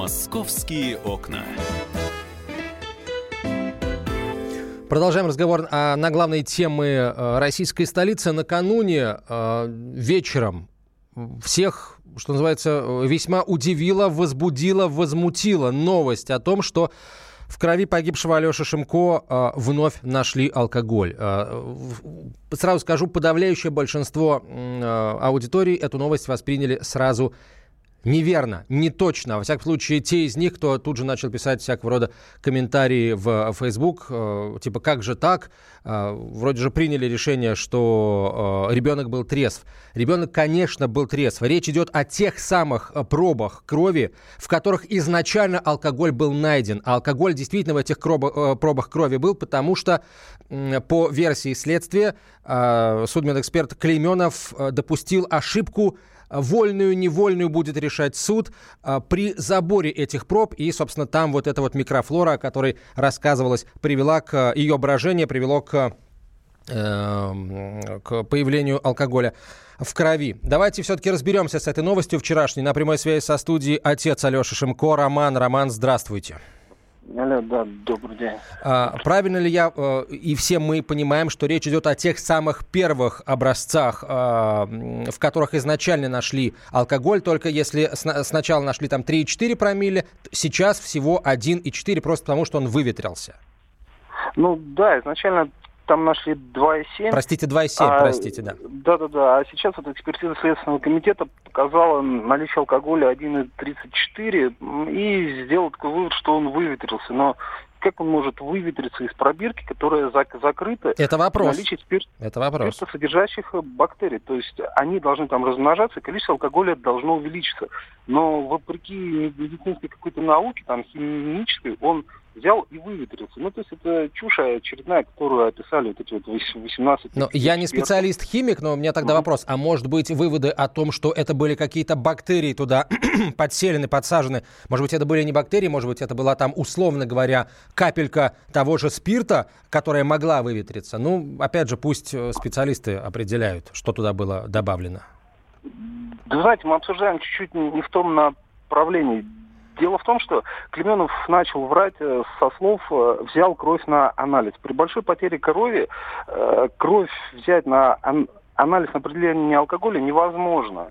Московские окна. Продолжаем разговор о, на главной темы э, российской столицы. Накануне э, вечером всех, что называется, весьма удивила, возбудила, возмутила новость о том, что в крови погибшего Алеши Шимко э, вновь нашли алкоголь. Сразу скажу, подавляющее большинство аудитории эту новость восприняли сразу неверно, не точно. Во всяком случае, те из них, кто тут же начал писать всякого рода комментарии в Facebook, э, типа «как же так?», э, вроде же приняли решение, что э, ребенок был трезв. Ребенок, конечно, был трезв. Речь идет о тех самых пробах крови, в которых изначально алкоголь был найден. А алкоголь действительно в этих пробах крови был, потому что по версии следствия судмедэксперт Клейменов допустил ошибку вольную, невольную будет решать суд а, при заборе этих проб. И, собственно, там вот эта вот микрофлора, о которой рассказывалось, привела к ее брожение, привело к эм, к появлению алкоголя в крови. Давайте все-таки разберемся с этой новостью вчерашней. На прямой связи со студией отец Алеша Шимко, Роман. Роман, здравствуйте. Алло, да, добрый день. А, правильно ли я э, и все мы понимаем, что речь идет о тех самых первых образцах, а, в которых изначально нашли алкоголь, только если сначала нашли там 3,4 промилле, сейчас всего 1,4, просто потому что он выветрился? Ну да, изначально там нашли 2,7. Простите, 2,7, а, простите, да. Да-да-да, а сейчас вот экспертиза Следственного комитета показала наличие алкоголя 1,34 и сделал такой вывод, что он выветрился. Но как он может выветриться из пробирки, которая зак- закрыта? Это вопрос. Наличие спирт... Это вопрос. содержащих бактерий. То есть они должны там размножаться, количество алкоголя должно увеличиться. Но вопреки медицинской какой-то науке, там химической, он взял и выветрился. Ну, то есть это чушь очередная, которую описали вот эти вот 18... Но я не специалист-химик, но у меня тогда mm-hmm. вопрос. А может быть, выводы о том, что это были какие-то бактерии туда подселены, подсажены, может быть, это были не бактерии, может быть, это была там, условно говоря, капелька того же спирта, которая могла выветриться. Ну, опять же, пусть э, специалисты определяют, что туда было добавлено. Да, знаете, мы обсуждаем чуть-чуть не в том направлении. Дело в том, что Клеменов начал врать э, со слов э, «взял кровь на анализ». При большой потере крови э, кровь взять на анализ на определение алкоголя невозможно.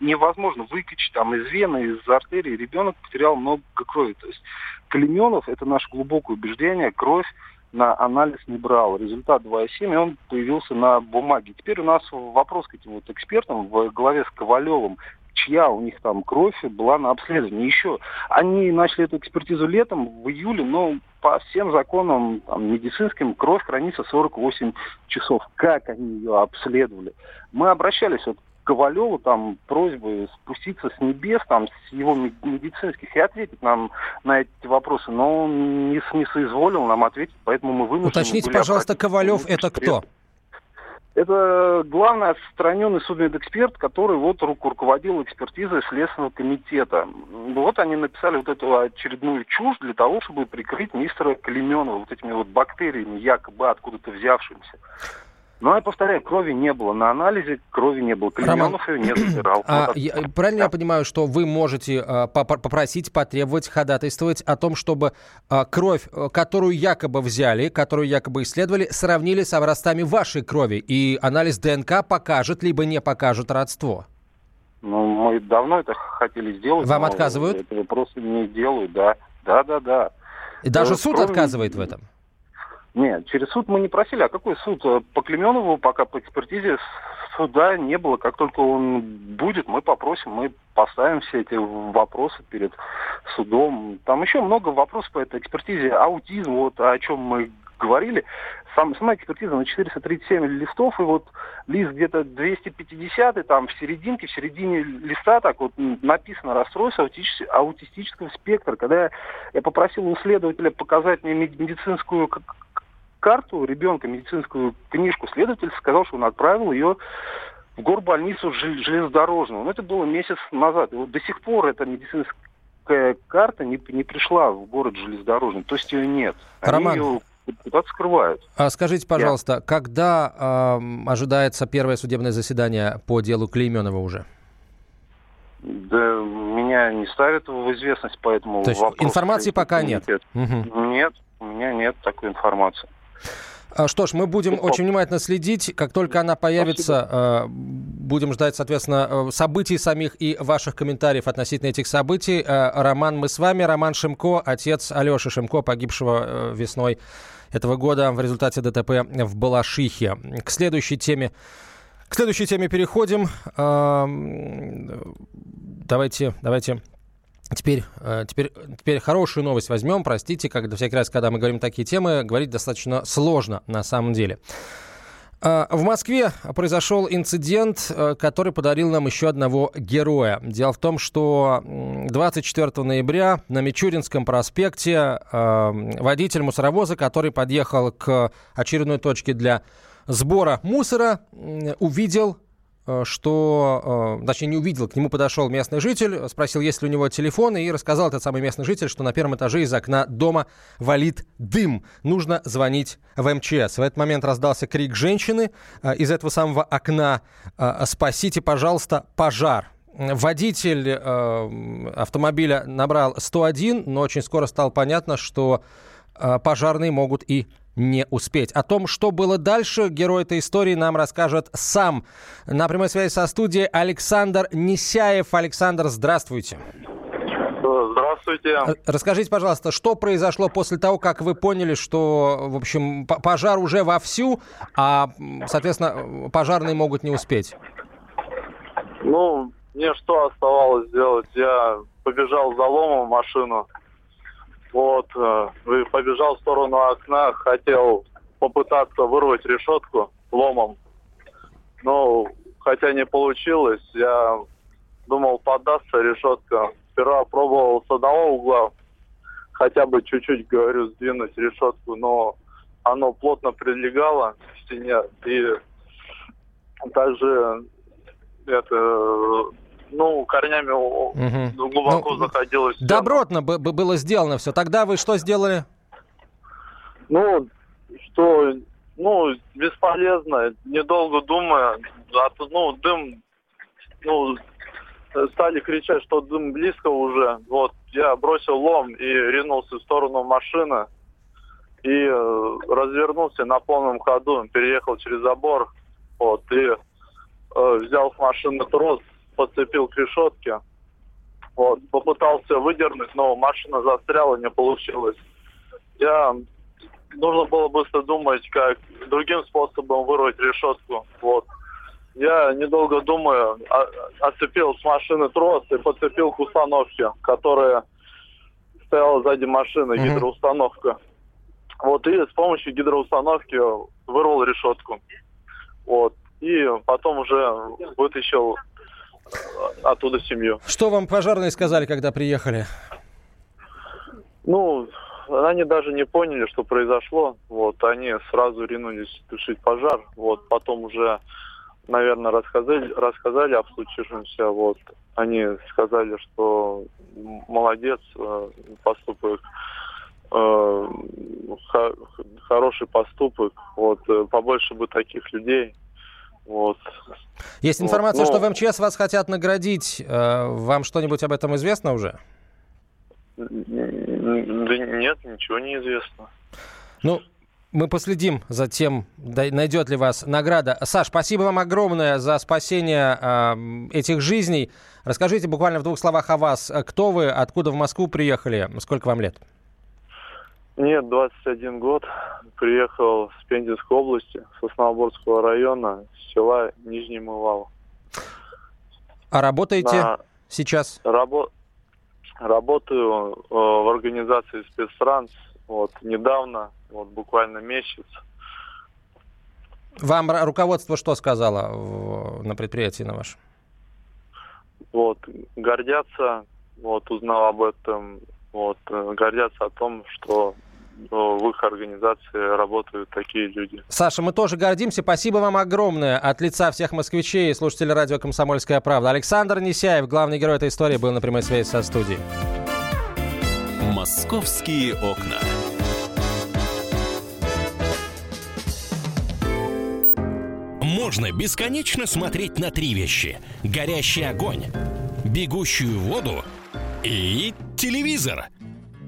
Невозможно выкачать там из вены, из артерии. Ребенок потерял много крови. То есть Клеменов, это наше глубокое убеждение, кровь на анализ не брал. Результат 2,7, и он появился на бумаге. Теперь у нас вопрос к этим вот экспертам в главе с Ковалевым чья у них там кровь была на обследовании. Еще они начали эту экспертизу летом, в июле, но по всем законам там, медицинским кровь хранится 48 часов. Как они ее обследовали? Мы обращались вот к Ковалеву там просьбы спуститься с небес, там, с его медицинских и ответить нам на эти вопросы, но он не, не соизволил нам ответить, поэтому мы вынуждены Уточните, пожалуйста, Ковалев это кто? Это главный отстраненный судмедэксперт, который вот руководил экспертизой Следственного комитета. Вот они написали вот эту очередную чушь для того, чтобы прикрыть мистера Клеменова вот этими вот бактериями, якобы откуда-то взявшимися. Но я повторяю, крови не было на анализе, крови не было. Клеменов ее не забирал. А, я, правильно да. я понимаю, что вы можете а, попросить, потребовать, ходатайствовать о том, чтобы а, кровь, э, которую якобы взяли, которую якобы исследовали, сравнили с образцами вашей крови, и анализ ДНК покажет, либо не покажет родство? Ну, мы давно это хотели сделать. Вам отказывают? Этого просто не делают, да. Да, да, да. И даже суд кроме... отказывает в этом? Нет, через суд мы не просили. А какой суд? Э, по Клеменову пока по экспертизе суда не было. Как только он будет, мы попросим, мы поставим все эти вопросы перед судом. Там еще много вопросов по этой экспертизе. Аутизм, вот о чем мы говорили. Сам, сама экспертиза на 437 листов, и вот лист где-то 250, там в серединке, в середине листа так вот написано расстройство аутистического, спектра. Когда я попросил у следователя показать мне медицинскую карту ребенка, медицинскую книжку, следователь сказал, что он отправил ее в горбольницу железнодорожную. Но это было месяц назад. И вот до сих пор эта медицинская карта не, не пришла в город железнодорожный. То есть ее нет. Они Роман, ее куда-то скрывают. А скажите, пожалуйста, Я... когда э, ожидается первое судебное заседание по делу Клейменова уже? Да, меня не ставят в известность по этому То есть информации пока нет? Угу. Нет, у меня нет такой информации. А, что ж, мы будем очень внимательно следить. Как только она появится, Спасибо. будем ждать, соответственно, событий самих и ваших комментариев относительно этих событий. Роман, мы с вами. Роман Шимко, отец Алеши Шимко, погибшего весной этого года в результате ДТП в Балашихе. К следующей теме к следующей теме переходим. Давайте, давайте Теперь, э, теперь, теперь хорошую новость возьмем. Простите, как всякий раз, когда мы говорим такие темы, говорить достаточно сложно на самом деле. Э, в Москве произошел инцидент, э, который подарил нам еще одного героя. Дело в том, что 24 ноября на Мичуринском проспекте водитель мусоровоза, который подъехал к очередной точке для сбора мусора, увидел что, э, точнее, не увидел, к нему подошел местный житель, спросил, есть ли у него телефон, и рассказал этот самый местный житель, что на первом этаже из окна дома валит дым. Нужно звонить в МЧС. В этот момент раздался крик женщины э, из этого самого окна «Спасите, пожалуйста, пожар». Водитель автомобиля набрал 101, но очень скоро стало понятно, что пожарные могут и не успеть. О том, что было дальше, герой этой истории нам расскажет сам. На прямой связи со студией Александр Несяев. Александр, здравствуйте. Здравствуйте. Э, расскажите, пожалуйста, что произошло после того, как вы поняли, что, в общем, пожар уже вовсю, а, соответственно, пожарные могут не успеть? Ну, мне что оставалось сделать? Я побежал за ломом машину, вот, э, побежал в сторону окна, хотел попытаться вырвать решетку ломом. Но хотя не получилось, я думал, поддастся решетка. Сперва пробовал с одного угла хотя бы чуть-чуть, говорю, сдвинуть решетку, но оно плотно прилегало к стене. И также это ну, корнями угу. глубоко ну, заходилось. Добротно бы было сделано все. Тогда вы что сделали? Ну, что, ну, бесполезно, недолго думая, а ну, дым, ну, стали кричать, что дым близко уже. Вот, я бросил лом и ринулся в сторону машины и э, развернулся на полном ходу, переехал через забор, вот, и э, взял с машины трос, подцепил к решетке. Вот, попытался выдернуть, но машина застряла, не получилось. Я нужно было быстро думать, как другим способом вырвать решетку. Вот. Я, недолго думая, оцепил с машины трос и подцепил к установке, которая стояла сзади машины, mm-hmm. гидроустановка. Вот, и с помощью гидроустановки вырвал решетку. Вот. И потом уже вытащил оттуда семью. Что вам пожарные сказали, когда приехали? Ну, они даже не поняли, что произошло. Вот, они сразу ринулись тушить пожар. Вот, потом уже, наверное, рассказали, рассказали об случившемся. Вот, они сказали, что молодец, э, поступок, э, хороший поступок. Вот, э, побольше бы таких людей. Вот. Есть информация, вот, ну, что в МЧС вас хотят наградить. Э, вам что-нибудь об этом известно уже? Да нет, ничего не известно. Ну, мы последим за тем, найдет ли вас награда. Саш, спасибо вам огромное за спасение э, этих жизней. Расскажите буквально в двух словах о вас. Кто вы, откуда в Москву приехали, сколько вам лет? Нет, 21 год. Приехал с Пензенской области, Сосноборского района, села Нижний Мывал. А работаете На... сейчас? Рабо... Работаю э, в организации спецтранс. Вот недавно, вот буквально месяц. Вам руководство что сказало в... на предприятии на вашем? Вот гордятся, вот узнал об этом, вот э, гордятся о том, что в их организации работают такие люди. Саша, мы тоже гордимся. Спасибо вам огромное от лица всех москвичей и слушателей радио «Комсомольская правда». Александр Несяев, главный герой этой истории, был на прямой связи со студией. «Московские окна». Можно бесконечно смотреть на три вещи. Горящий огонь, бегущую воду – и телевизор.